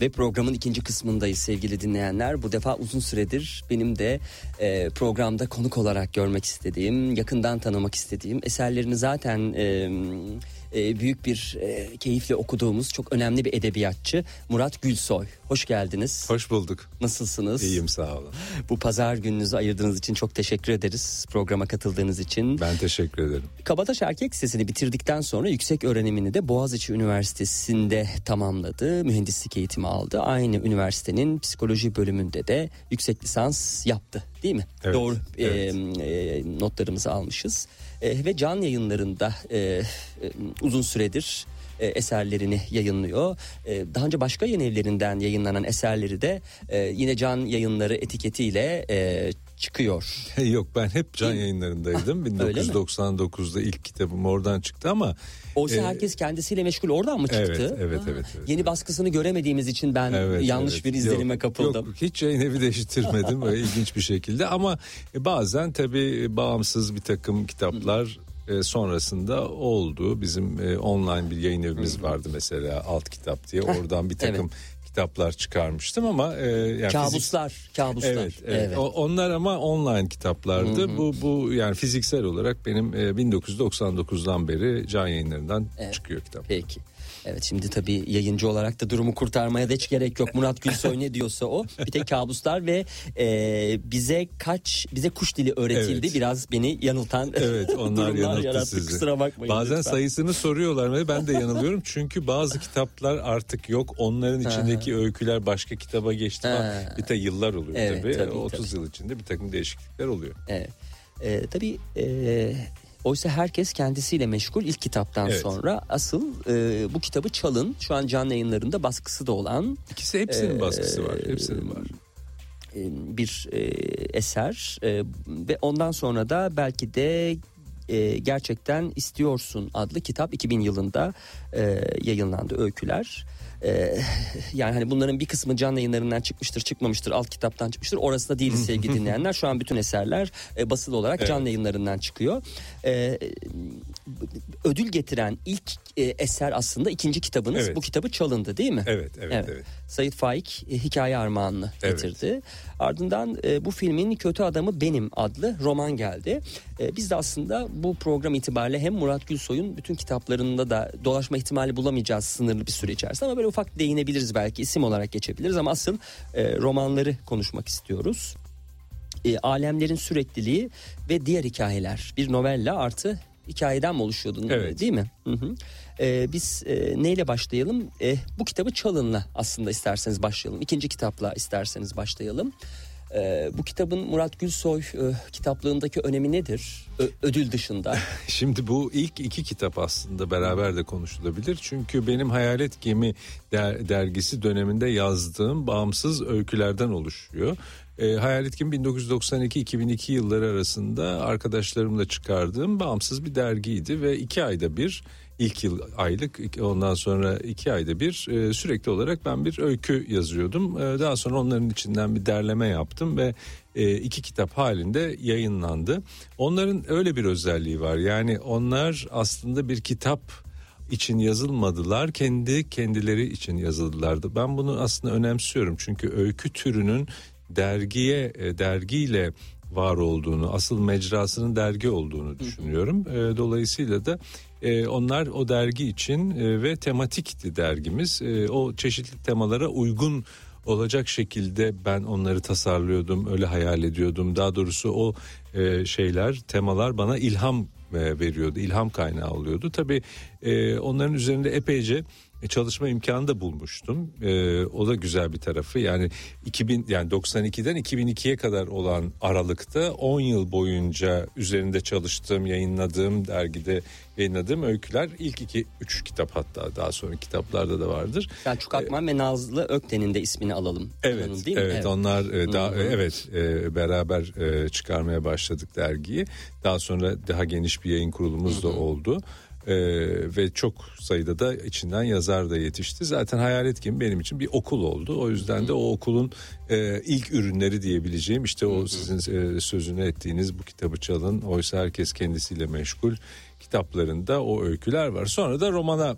Ve programın ikinci kısmındayız sevgili dinleyenler. Bu defa uzun süredir benim de e, programda konuk olarak görmek istediğim, yakından tanımak istediğim eserlerini zaten... E, e, büyük bir e, keyifle okuduğumuz çok önemli bir edebiyatçı Murat Gülsoy. Hoş geldiniz. Hoş bulduk. Nasılsınız? İyiyim sağ olun. Bu pazar gününüzü ayırdığınız için çok teşekkür ederiz programa katıldığınız için. Ben teşekkür ederim. Kabataş Erkek Lisesi'ni bitirdikten sonra yüksek öğrenimini de Boğaziçi Üniversitesi'nde tamamladı. Mühendislik eğitimi aldı. Aynı üniversitenin psikoloji bölümünde de yüksek lisans yaptı değil mi? Evet, Doğru evet. E, e, notlarımızı almışız. E, ve can yayınlarında e, e, uzun süredir e, eserlerini yayınlıyor. Daha önce başka yayın evlerinden yayınlanan eserleri de yine can yayınları etiketiyle e, çıkıyor. Yok ben hep can yayınlarındaydım. Ah, öyle mi? 1999'da ilk kitabım oradan çıktı ama Oysa e, herkes kendisiyle meşgul oradan mı çıktı? Evet, evet, evet, evet, Yeni evet. baskısını göremediğimiz için ben evet, yanlış evet. bir izlenime Yok, kapıldım. Yok, hiç yayın evi değiştirmedim ilginç bir şekilde ama e, bazen tabii bağımsız bir takım kitaplar e, sonrasında oldu. Bizim e, online bir yayın evimiz vardı mesela Alt Kitap diye. Oradan bir takım kitaplar çıkarmıştım ama e, yani fizik- kabuslar, kabuslar. Evet, evet. O- onlar ama online kitaplardı. Bu bu yani fiziksel olarak benim e, 1999'dan beri can yayınlarından çıkıyor kitap. Peki. Evet şimdi tabii yayıncı olarak da durumu kurtarmaya da hiç gerek yok. Murat Gülsoy ne diyorsa o. Bir tek kabuslar ve e, bize kaç bize kuş dili öğretildi. Evet. Biraz beni yanıltan Evet onlar durumlar yarattı. sizi. Kusura bakmayın. Bazen lütfen. sayısını soruyorlar ve ben de yanılıyorum. Çünkü bazı kitaplar artık yok. Onların içindeki öyküler başka kitaba geçti. Ha. Bir de yıllar oluyor Evet, tabii. tabii, 30 yıl içinde bir takım değişiklikler oluyor. Evet. E, tabii e, oysa herkes kendisiyle meşgul ilk kitaptan Evet. sonra asıl e, bu kitabı çalın şu an canlı yayınlarında baskısı da olan İkisi hepsinin Ee, baskısı var. Hepsinin var. e, bir e, eser E, ve ondan sonra da belki de e, gerçekten istiyorsun adlı kitap 2000 yılında e, yayınlandı öyküler. E, yani hani bunların bir kısmı canlı yayınlarından çıkmıştır çıkmamıştır alt kitaptan çıkmıştır orası da değil sevgili dinleyenler şu an bütün eserler e, basılı olarak Evet. canlı yayınlarından çıkıyor. E, ödül getiren ilk e, eser aslında ikinci kitabınız Evet. bu kitabı çalındı değil mi? Evet, evet, evet. Sayit Faik e, hikaye armağanını Evet. getirdi. Ardından e, bu filmin Kötü Adamı Benim adlı roman geldi. E, biz de aslında bu program itibariyle hem Murat Gülsoy'un bütün kitaplarında da dolaşma ihtimali bulamayacağız sınırlı bir süre içerisinde ama böyle ufak değinebiliriz belki isim olarak geçebiliriz ama asıl e, romanları konuşmak istiyoruz. E, alemlerin sürekliliği ve diğer hikayeler bir novella artı hikayeden mi oluşuyordu Evet. değil mi? Hı hı. E, biz e, neyle başlayalım? E, bu kitabı Çalın'la aslında isterseniz başlayalım. İkinci kitapla isterseniz başlayalım. E, bu kitabın Murat Gülsoy e, kitaplığındaki önemi nedir? Ö- ödül dışında. Şimdi bu ilk iki kitap aslında beraber de konuşulabilir. Çünkü benim Hayalet Gemi der- dergisi döneminde yazdığım bağımsız öykülerden oluşuyor. E, Hayalet Gemi 1992-2002 yılları arasında arkadaşlarımla çıkardığım bağımsız bir dergiydi ve iki ayda bir ilk yıl aylık ondan sonra iki ayda bir e, sürekli olarak ben bir öykü yazıyordum. E, daha sonra onların içinden bir derleme yaptım ve e, iki kitap halinde yayınlandı. Onların öyle bir özelliği var yani onlar aslında bir kitap için yazılmadılar kendi kendileri için yazıldılardı. Ben bunu aslında önemsiyorum çünkü öykü türünün dergiye dergiyle var olduğunu asıl mecrasının dergi olduğunu düşünüyorum. Dolayısıyla da e, onlar o dergi için e, ve tematikti dergimiz. E, o çeşitli temalara uygun olacak şekilde ben onları tasarlıyordum öyle hayal ediyordum. Daha doğrusu o e, şeyler temalar bana ilham e, veriyordu ilham kaynağı oluyordu. Tabi onların üzerinde epeyce e, çalışma imkanı da bulmuştum. E, o da güzel bir tarafı. Yani 2000 yani 92'den 2002'ye kadar olan aralıkta 10 yıl boyunca üzerinde çalıştığım, yayınladığım dergide yayınladığım öyküler ilk iki üç kitap hatta daha sonra kitaplarda da vardır. Selçuk Akman ve Nazlı Ökten'in de ismini alalım. Evet, Onun değil mi? evet, onlar e, daha e, evet e, beraber e, çıkarmaya başladık dergiyi. Daha sonra daha geniş bir yayın kurulumuz da oldu. E, ve çok sayıda da içinden yazar da yetişti. Zaten Hayalet Gemi benim için bir okul oldu. O yüzden de o okulun e, ilk ürünleri diyebileceğim işte o sizin e, sözünü ettiğiniz bu kitabı çalın. Oysa herkes kendisiyle meşgul kitaplarında o öyküler var. Sonra da romana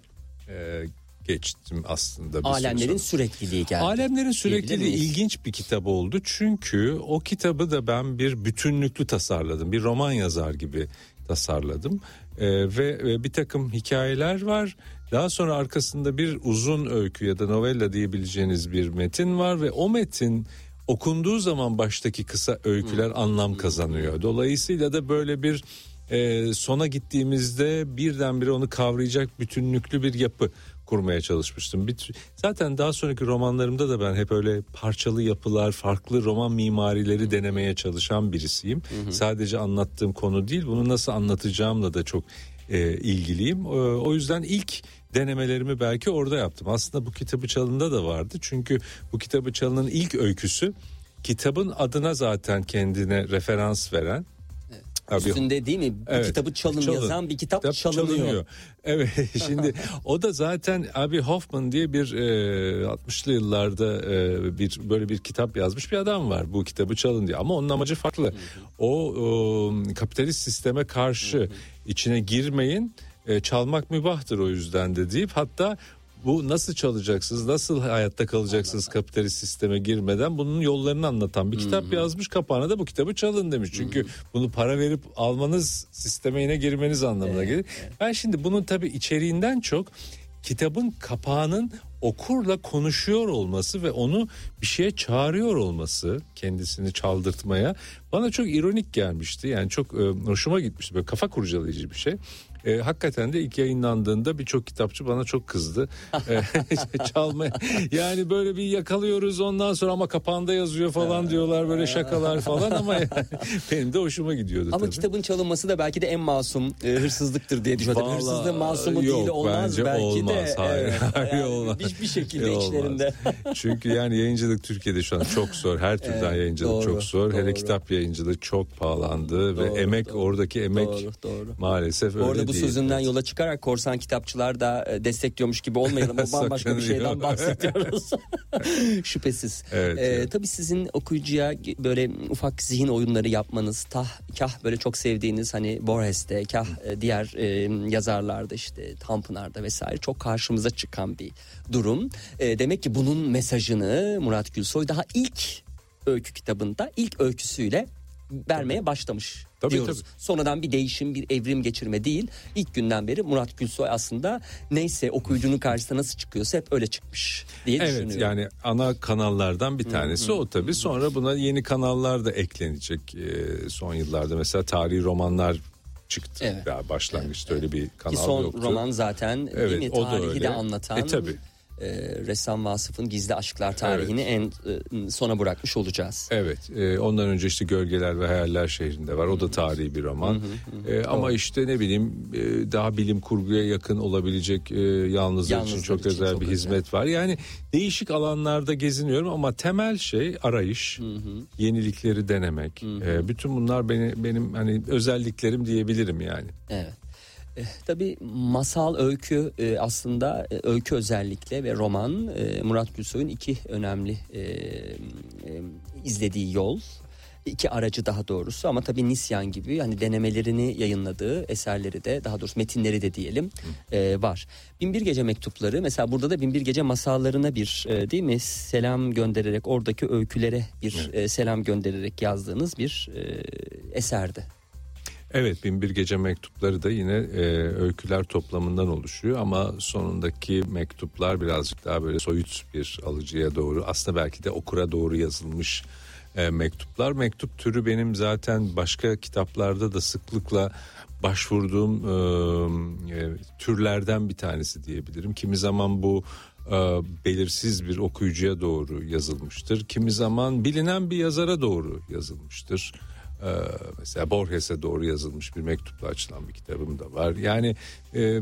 e, geçtim aslında. bir Alemlerin sonra. sürekliliği geldi. Alemlerin sürekliliği ilginç bir kitap oldu. Çünkü o kitabı da ben bir bütünlüklü tasarladım. Bir roman yazar gibi tasarladım. Ee, ve, ve bir takım hikayeler var. Daha sonra arkasında bir uzun öykü ya da novella diyebileceğiniz bir metin var ve o metin okunduğu zaman baştaki kısa öyküler anlam kazanıyor. Dolayısıyla da böyle bir e, sona gittiğimizde birdenbire onu kavrayacak bütünlüklü bir yapı kurmaya çalışmıştım. Bir, zaten daha sonraki romanlarımda da ben hep öyle parçalı yapılar, farklı roman mimarileri denemeye çalışan birisiyim. Sadece anlattığım konu değil, bunu nasıl anlatacağımla da çok e, ilgiliyim. E, o yüzden ilk denemelerimi belki orada yaptım. Aslında bu kitabı çalında da vardı. Çünkü bu kitabı çalının ilk öyküsü kitabın adına zaten kendine referans veren Abi, Üstünde değil mi? Bir Evet, kitabı çalın, çalın. yazan bir kitap, kitap çalınıyor. Evet şimdi o da zaten Abi Hoffman diye bir e, 60'lı yıllarda e, bir böyle bir kitap yazmış bir adam var. Bu kitabı çalın diye ama onun amacı farklı. O, o kapitalist sisteme karşı içine girmeyin. e, çalmak mübahtır o yüzden de deyip hatta bu nasıl çalacaksınız, nasıl hayatta kalacaksınız kapitalist sisteme girmeden bunun yollarını anlatan bir kitap yazmış. Kapağına da bu kitabı çalın demiş. Çünkü bunu para verip almanız sisteme yine girmeniz anlamına gelir. Ben şimdi bunun tabii içeriğinden çok kitabın kapağının okurla konuşuyor olması ve onu bir şeye çağırıyor olması kendisini çaldırtmaya bana çok ironik gelmişti. Yani çok e, hoşuma gitmişti. Böyle kafa kurcalayıcı bir şey. E, hakikaten de ilk yayınlandığında birçok kitapçı bana çok kızdı. E, çalmaya. Yani böyle bir yakalıyoruz ondan sonra ama kapağında yazıyor falan diyorlar böyle şakalar falan ama yani benim de hoşuma gidiyordu Ama tabii. kitabın çalınması da belki de en masum e, hırsızlıktır diye düşünüyorum. Vallahi, Hırsızlığın masumu yok, değil olmaz bence belki olmaz. de. Hayır, Evet, hayır, yani olmaz. Bir, bir şekilde Olmaz. içlerinde. Çünkü yani yayıncılık Türkiye'de şu an çok zor. Her türden Evet, yayıncılık doğru, çok zor. Hele doğru. kitap yayıncılığı çok pahalandı Doğru, ve emek doğru. oradaki emek Doğru, doğru. maalesef öyle Bu arada bu sözünden Evet. yola çıkarak korsan kitapçılar da e, destekliyormuş gibi olmayalım. O bambaşka bir şeyden bahsediyoruz. Şüphesiz. Evet, Ee, evet. Tabii sizin okuyucuya böyle ufak zihin oyunları yapmanız, tah, kah böyle çok sevdiğiniz hani Borges'te, kah e, diğer e, yazarlarda işte Tanpınar'da vesaire çok karşımıza çıkan bir durum. E, demek ki bunun mesajını Murat Gülsoy daha ilk öykü kitabında ilk öyküsüyle vermeye başlamış Tabii, diyoruz. tabii. Sonradan bir değişim, bir evrim geçirme değil. İlk günden beri Murat Gülsoy aslında neyse okuyucunun karşısına nasıl çıkıyorsa hep öyle çıkmış diye Evet düşünüyorum. yani ana kanallardan bir tanesi o tabii. Sonra buna yeni kanallar da eklenecek e, son yıllarda. Mesela tarihi romanlar çıktı. Evet. Ya başlangıçta öyle bir kanal Ki son yoktu. roman zaten Evet, değil mi? o da Tarihi öyle. de anlatan. E, tabii. E, Ressam Vasıf'ın Gizli Aşklar tarihini en e, sona bırakmış olacağız. Evet, e, ondan önce işte Gölgeler ve Hayaller şehrinde var. O da tarihi bir roman. E, ama işte ne bileyim e, daha bilim kurguya yakın olabilecek e, yalnızlar, Yalnızlar için çok için özel çok bir özel. hizmet var. Yani değişik alanlarda geziniyorum ama temel şey arayış, yenilikleri denemek. E, bütün bunlar beni benim hani özelliklerim diyebilirim yani. Evet. E, tabii masal, öykü e, aslında e, öykü özellikle ve roman e, Murat Gülsoy'un iki önemli e, e, izlediği yol. iki aracı daha doğrusu ama tabii Nisyan gibi hani denemelerini yayınladığı eserleri de daha doğrusu metinleri de diyelim e, var. Binbir Gece mektupları mesela burada da Binbir Gece masallarına bir e, değil mi selam göndererek oradaki öykülere bir e, selam göndererek yazdığınız bir e, eserdi. Evet Binbir Gece mektupları da yine e, öyküler toplamından oluşuyor ama sonundaki mektuplar birazcık daha böyle soyut bir alıcıya doğru aslında belki de okura doğru yazılmış e, mektuplar. Mektup türü benim zaten başka kitaplarda da sıklıkla başvurduğum e, e, türlerden bir tanesi diyebilirim. Kimi zaman bu e, belirsiz bir okuyucuya doğru yazılmıştır. Kimi zaman bilinen bir yazara doğru yazılmıştır. E, mesela Borges'e doğru yazılmış bir mektupla açılan bir kitabım da var. Yani e,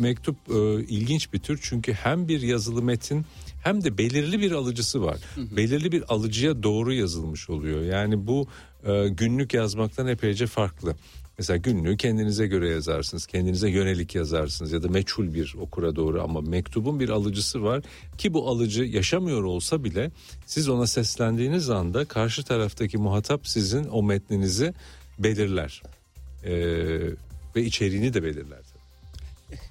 mektup e, ilginç bir tür çünkü hem bir yazılı metin hem de belirli bir alıcısı var. Hı hı. Belirli bir alıcıya doğru yazılmış oluyor. Yani bu e, günlük yazmaktan epeyce farklı. Mesela günlüğü kendinize göre yazarsınız, kendinize yönelik yazarsınız ya da meçhul bir okura doğru ama mektubun bir alıcısı var ki bu alıcı yaşamıyor olsa bile siz ona seslendiğiniz anda karşı taraftaki muhatap sizin o metninizi belirler ee, ve içeriğini de belirler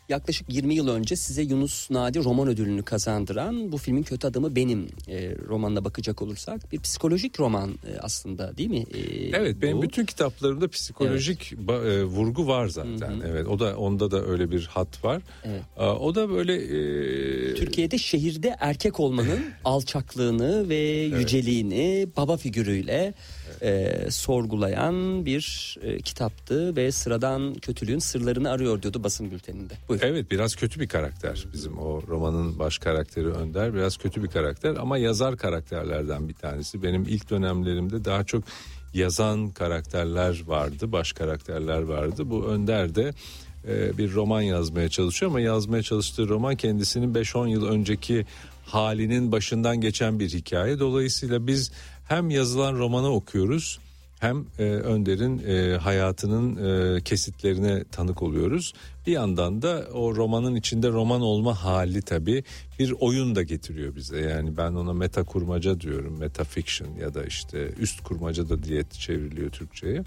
yaklaşık 20 yıl önce size Yunus Nadi roman ödülünü kazandıran bu filmin kötü adamı benim e, romanına bakacak olursak bir psikolojik roman e, aslında değil mi? E, evet benim bu. bütün kitaplarımda psikolojik evet. ba, e, vurgu var zaten. Hı-hı. Evet o da onda da öyle bir hat var. Evet. E, o da böyle e... Türkiye'de şehirde erkek olmanın alçaklığını ve yüceliğini baba figürüyle e, sorgulayan bir e, kitaptı ve sıradan kötülüğün sırlarını arıyor diyordu basın bülteninde. Buyur. Evet biraz kötü bir karakter bizim o romanın baş karakteri Önder biraz kötü bir karakter ama yazar karakterlerden bir tanesi. Benim ilk dönemlerimde daha çok yazan karakterler vardı baş karakterler vardı bu Önder de e, bir roman yazmaya çalışıyor ama yazmaya çalıştığı roman kendisinin 5-10 yıl önceki halinin başından geçen bir hikaye. Dolayısıyla biz hem yazılan romanı okuyoruz hem e, Önder'in e, hayatının e, kesitlerine tanık oluyoruz. Bir yandan da o romanın içinde roman olma hali tabii bir oyun da getiriyor bize. Yani ben ona meta kurmaca diyorum, meta fiction ya da işte üst kurmaca da diye çevriliyor Türkçe'ye.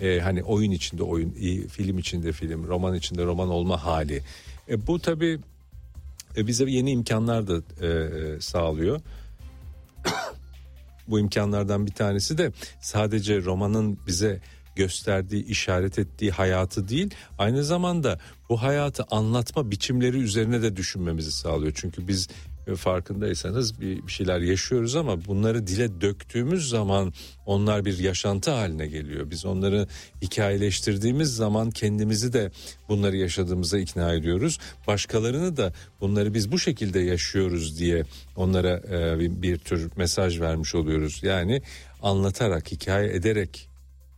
E, hani oyun içinde oyun, film içinde film, roman içinde roman olma hali. E, bu tabii e, bize yeni imkanlar da e, e sağlıyor. Bu imkanlardan bir tanesi de sadece romanın bize gösterdiği, işaret ettiği hayatı değil, aynı zamanda bu hayatı anlatma biçimleri üzerine de düşünmemizi sağlıyor. Çünkü biz farkındaysanız bir, bir şeyler yaşıyoruz ama bunları dile döktüğümüz zaman onlar bir yaşantı haline geliyor. Biz onları hikayeleştirdiğimiz zaman kendimizi de bunları yaşadığımıza ikna ediyoruz. Başkalarını da bunları biz bu şekilde yaşıyoruz diye onlara e, bir, tür mesaj vermiş oluyoruz. Yani anlatarak, hikaye ederek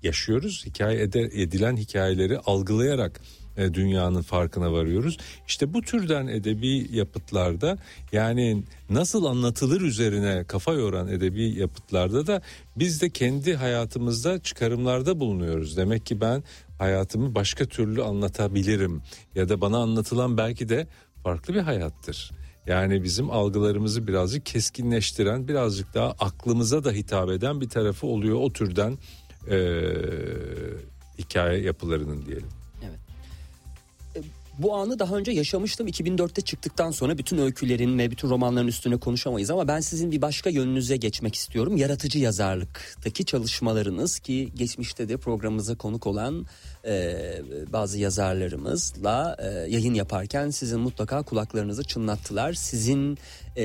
yaşıyoruz. Hikaye ede, edilen hikayeleri algılayarak dünyanın farkına varıyoruz. İşte bu türden edebi yapıtlarda yani nasıl anlatılır üzerine kafa yoran edebi yapıtlarda da biz de kendi hayatımızda çıkarımlarda bulunuyoruz. Demek ki ben hayatımı başka türlü anlatabilirim ya da bana anlatılan belki de farklı bir hayattır. Yani bizim algılarımızı birazcık keskinleştiren, birazcık daha aklımıza da hitap eden bir tarafı oluyor o türden e, hikaye yapılarının diyelim. Bu anı daha önce yaşamıştım. 2004'te çıktıktan sonra bütün öykülerin ve bütün romanların üstüne konuşamayız ama ben sizin bir başka yönünüze geçmek istiyorum. Yaratıcı yazarlıktaki çalışmalarınız ki geçmişte de programımıza konuk olan e, bazı yazarlarımızla e, yayın yaparken sizin mutlaka kulaklarınızı çınlattılar. Sizin e,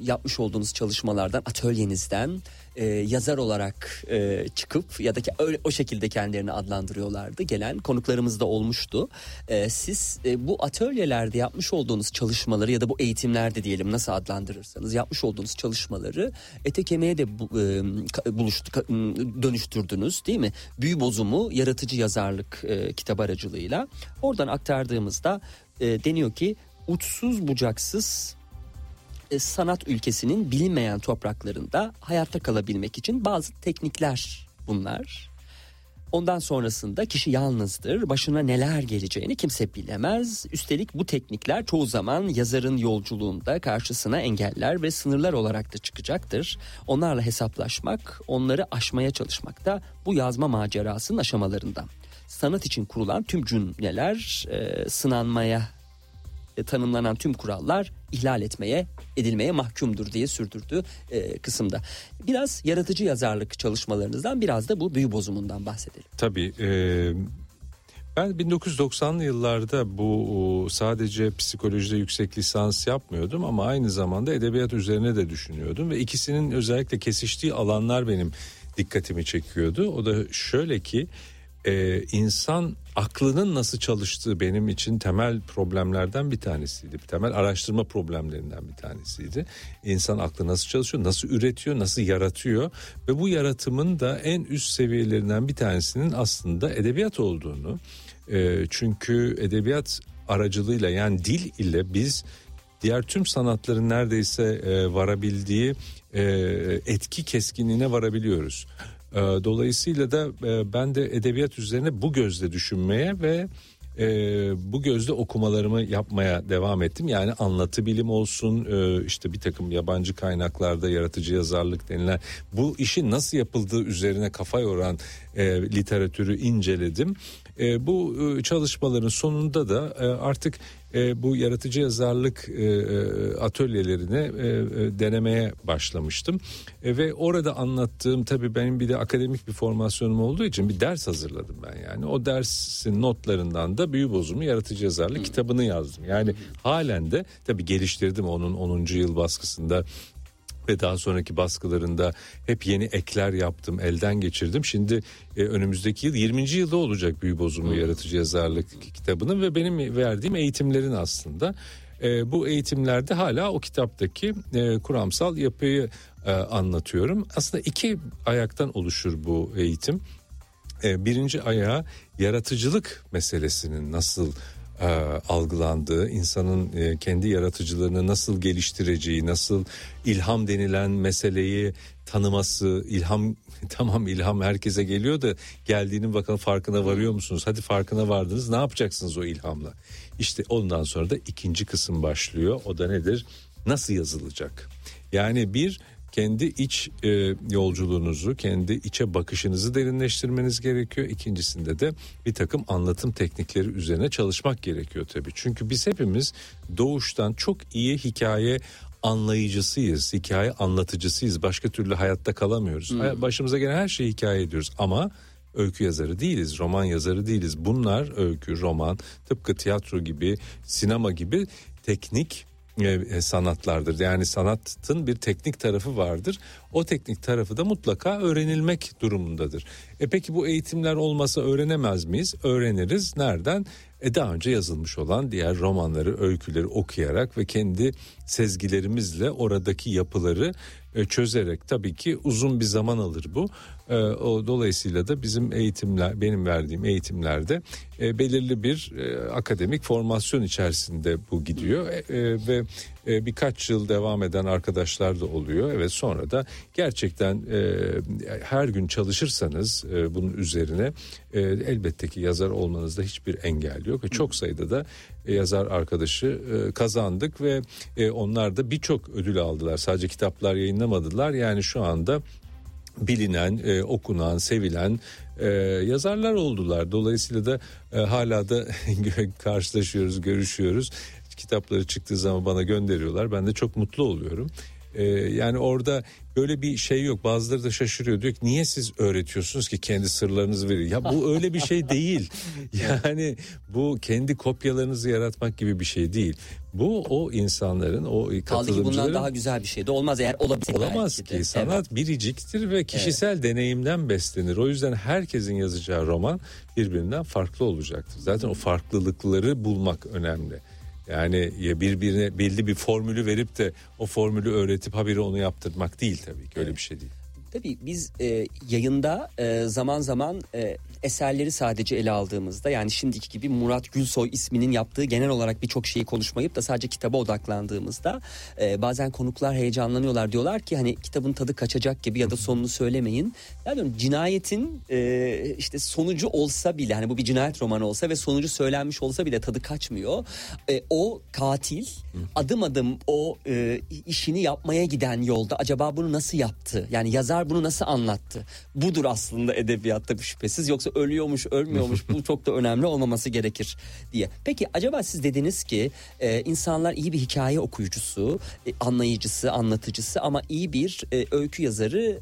yapmış olduğunuz çalışmalardan, atölyenizden e, yazar olarak e, çıkıp ya da öyle, o şekilde kendilerini adlandırıyorlardı. Gelen konuklarımız da olmuştu. E, siz e, bu atölyelerde yapmış olduğunuz çalışmaları ya da bu eğitimlerde diyelim nasıl adlandırırsanız yapmış olduğunuz çalışmaları ete kemiğe de bu, e, buluştu, dönüştürdünüz değil mi? Büyü bozumu yaratıcı yazarlık e, kitap aracılığıyla oradan aktardığımızda e, deniyor ki uçsuz bucaksız sanat ülkesinin bilinmeyen topraklarında hayatta kalabilmek için bazı teknikler bunlar. Ondan sonrasında kişi yalnızdır. Başına neler geleceğini kimse bilemez. Üstelik bu teknikler çoğu zaman yazarın yolculuğunda karşısına engeller ve sınırlar olarak da çıkacaktır. Onlarla hesaplaşmak, onları aşmaya çalışmak da bu yazma macerasının aşamalarından. Sanat için kurulan tüm cümleler e, sınanmaya e, tanımlanan tüm kurallar ihlal etmeye edilmeye mahkumdur diye sürdürdü e, kısımda. Biraz yaratıcı yazarlık çalışmalarınızdan biraz da bu büyü bozumundan bahsedelim. Tabii e, ben 1990'lı yıllarda bu sadece psikolojide yüksek lisans yapmıyordum ama aynı zamanda edebiyat üzerine de düşünüyordum ve ikisinin özellikle kesiştiği alanlar benim dikkatimi çekiyordu. O da şöyle ki e, insan aklının nasıl çalıştığı benim için temel problemlerden bir tanesiydi. Temel araştırma problemlerinden bir tanesiydi. İnsan aklı nasıl çalışıyor, nasıl üretiyor, nasıl yaratıyor ve bu yaratımın da en üst seviyelerinden bir tanesinin aslında edebiyat olduğunu. E, çünkü edebiyat aracılığıyla yani dil ile biz diğer tüm sanatların neredeyse e, varabildiği e, etki keskinliğine varabiliyoruz. E, dolayısıyla da e, ben de edebiyat üzerine bu gözle düşünmeye ve e, bu gözle okumalarımı yapmaya devam ettim. Yani anlatı bilim olsun e, işte bir takım yabancı kaynaklarda yaratıcı yazarlık denilen bu işin nasıl yapıldığı üzerine kafa yoran literatürü inceledim. E, bu e, çalışmaların sonunda da e, artık e, bu yaratıcı yazarlık e, e, atölyelerini e, e, denemeye başlamıştım. E, ve orada anlattığım tabii benim bir de akademik bir formasyonum olduğu için bir ders hazırladım ben yani. O dersin notlarından da Büyü Bozumu Yaratıcı Yazarlık kitabını yazdım. Yani halen de tabii geliştirdim onun 10. yıl baskısında ve daha sonraki baskılarında hep yeni ekler yaptım, elden geçirdim. Şimdi e, önümüzdeki yıl 20. yılda olacak Büyü Bozumu Yaratıcı Yazarlık kitabının ve benim verdiğim eğitimlerin aslında. E, bu eğitimlerde hala o kitaptaki e, kuramsal yapıyı e, anlatıyorum. Aslında iki ayaktan oluşur bu eğitim. E, birinci ayağı yaratıcılık meselesinin nasıl e, algılandığı, insanın e, kendi yaratıcılığını nasıl geliştireceği, nasıl ilham denilen meseleyi tanıması, ilham tamam ilham herkese geliyor da geldiğinin bakalım farkına varıyor musunuz? Hadi farkına vardınız ne yapacaksınız o ilhamla? İşte ondan sonra da ikinci kısım başlıyor. O da nedir? Nasıl yazılacak? Yani bir kendi iç e, yolculuğunuzu, kendi içe bakışınızı derinleştirmeniz gerekiyor. İkincisinde de bir takım anlatım teknikleri üzerine çalışmak gerekiyor tabii. Çünkü biz hepimiz doğuştan çok iyi hikaye anlayıcısıyız, hikaye anlatıcısıyız. Başka türlü hayatta kalamıyoruz. Hmm. Başımıza gelen her şeyi hikaye ediyoruz ama öykü yazarı değiliz, roman yazarı değiliz. Bunlar öykü, roman, tıpkı tiyatro gibi, sinema gibi teknik e, e, sanatlardır. Yani sanatın bir teknik tarafı vardır. O teknik tarafı da mutlaka öğrenilmek durumundadır. E peki bu eğitimler olmasa öğrenemez miyiz? Öğreniriz. Nereden? E daha önce yazılmış olan diğer romanları, öyküleri okuyarak ve kendi sezgilerimizle oradaki yapıları çözerek tabii ki uzun bir zaman alır bu. E, o dolayısıyla da bizim eğitimler benim verdiğim eğitimlerde e, belirli bir akademik formasyon içerisinde bu gidiyor ve birkaç yıl devam eden arkadaşlar da oluyor. Evet sonra da gerçekten her gün çalışırsanız bunun üzerine elbette ki yazar olmanızda hiçbir engel yok. Çok sayıda da yazar arkadaşı kazandık ve onlar da birçok ödül aldılar. Sadece kitaplar yayınlamadılar. Yani şu anda bilinen, e, okunan, sevilen e, yazarlar oldular. Dolayısıyla da e, hala da karşılaşıyoruz, görüşüyoruz. Kitapları çıktığı zaman bana gönderiyorlar. Ben de çok mutlu oluyorum. E, yani orada böyle bir şey yok. Bazıları da şaşırıyor. Diyor ki niye siz öğretiyorsunuz ki kendi sırlarınızı verin? Ya bu öyle bir şey değil. Yani bu kendi kopyalarınızı yaratmak gibi bir şey değil. Bu o insanların o Kaldı ki bundan daha güzel bir şey de olmaz eğer olabilir. Olamaz ki. Sanat evet. biriciktir ve kişisel evet. deneyimden beslenir. O yüzden herkesin yazacağı roman birbirinden farklı olacaktır. Zaten o farklılıkları bulmak önemli. Yani birbirine belli bir formülü verip de o formülü öğretip haberi onu yaptırmak değil tabii ki öyle bir şey değil. Tabii biz e, yayında e, zaman zaman e, eserleri sadece ele aldığımızda yani şimdiki gibi Murat Gülsoy isminin yaptığı genel olarak birçok şeyi konuşmayıp da sadece kitaba odaklandığımızda e, bazen konuklar heyecanlanıyorlar diyorlar ki hani kitabın tadı kaçacak gibi ya da sonunu söylemeyin. Yani cinayetin e, işte sonucu olsa bile hani bu bir cinayet romanı olsa ve sonucu söylenmiş olsa bile tadı kaçmıyor. E, o katil adım adım o e, işini yapmaya giden yolda acaba bunu nasıl yaptı? Yani yazar bunu nasıl anlattı? Budur aslında edebiyatta bir şüphesiz. Yoksa ölüyormuş ölmüyormuş bu çok da önemli olmaması gerekir diye. Peki acaba siz dediniz ki e, insanlar iyi bir hikaye okuyucusu, e, anlayıcısı, anlatıcısı ama iyi bir e, öykü yazarı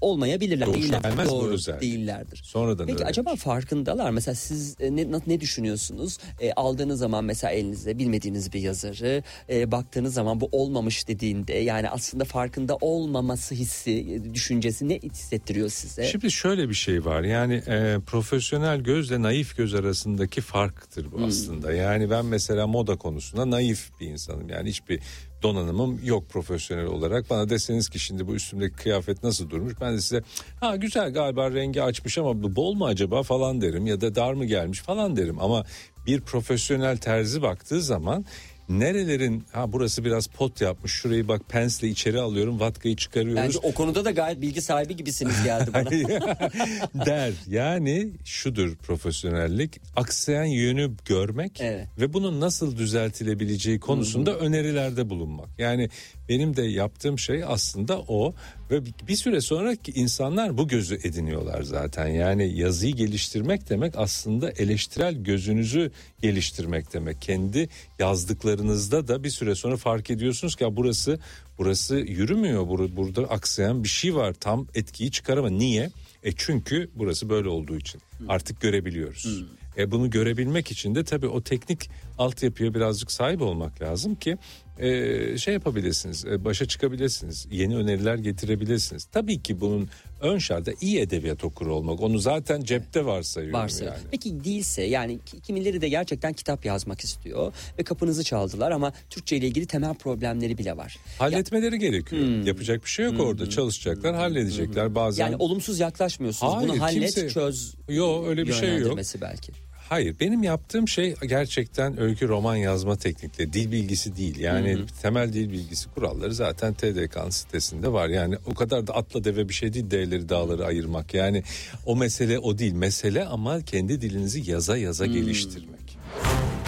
olmayabilirler. Doğuştan değiller. gelmez bu Doğru, değillerdir. Sonradan Peki öğrenir. acaba farkındalar mesela siz e, ne, ne düşünüyorsunuz? E, aldığınız zaman mesela elinize bilmediğiniz bir yazarı e, baktığınız zaman bu olmamış dediğinde yani aslında farkında olmaması hissi, e, düşüncesi ne hissettiriyor size? Şimdi şöyle bir şey var yani e, profesyonel gözle naif göz arasındaki farktır bu aslında. Yani ben mesela moda konusunda naif bir insanım yani hiçbir donanımım yok profesyonel olarak. Bana deseniz ki şimdi bu üstümdeki kıyafet nasıl durmuş ben de size ha güzel galiba rengi açmış ama bu bol mu acaba falan derim ya da dar mı gelmiş falan derim. Ama bir profesyonel terzi baktığı zaman nerelerin ha burası biraz pot yapmış şurayı bak pensle içeri alıyorum vatkayı çıkarıyoruz. Bence o konuda da gayet bilgi sahibi gibisiniz geldi bana. der. Yani şudur profesyonellik aksayan yönü görmek Evet. ve bunun nasıl düzeltilebileceği konusunda önerilerde bulunmak. Yani benim de yaptığım şey aslında o ve bir süre sonra ki insanlar bu gözü ediniyorlar zaten. Yani yazıyı geliştirmek demek aslında eleştirel gözünüzü geliştirmek demek. Kendi yazdıklarınızda da bir süre sonra fark ediyorsunuz ki ya burası burası yürümüyor. Bur- Burada aksayan bir şey var. Tam etkiyi çıkaramıyor. Niye? E çünkü burası böyle olduğu için. Artık görebiliyoruz. E bunu görebilmek için de tabii o teknik altyapıya birazcık sahip olmak lazım ki e, şey yapabilirsiniz, e, başa çıkabilirsiniz, yeni öneriler getirebilirsiniz. Tabii ki bunun ön şartı iyi edebiyat okuru olmak. Onu zaten cepte varsayıyorum varsa. yani. Peki değilse yani ki- kimileri de gerçekten kitap yazmak istiyor ve kapınızı çaldılar ama Türkçe ile ilgili temel problemleri bile var. Halletmeleri gerekiyor. Yapacak bir şey yok orada. Çalışacaklar, halledecekler. Bazen Yani olumsuz yaklaşmıyorsunuz. Hayır, Bunu hallet, kimse- çöz. Yo, öyle bir şey yok. belki. Hayır benim yaptığım şey gerçekten öykü roman yazma teknikleri. Dil bilgisi değil. Yani temel dil bilgisi kuralları zaten TDK'nın sitesinde var. Yani o kadar da atla deve bir şey değil D'leri dağları ayırmak. Yani o mesele o değil. Mesele ama kendi dilinizi yaza yaza geliştirmek.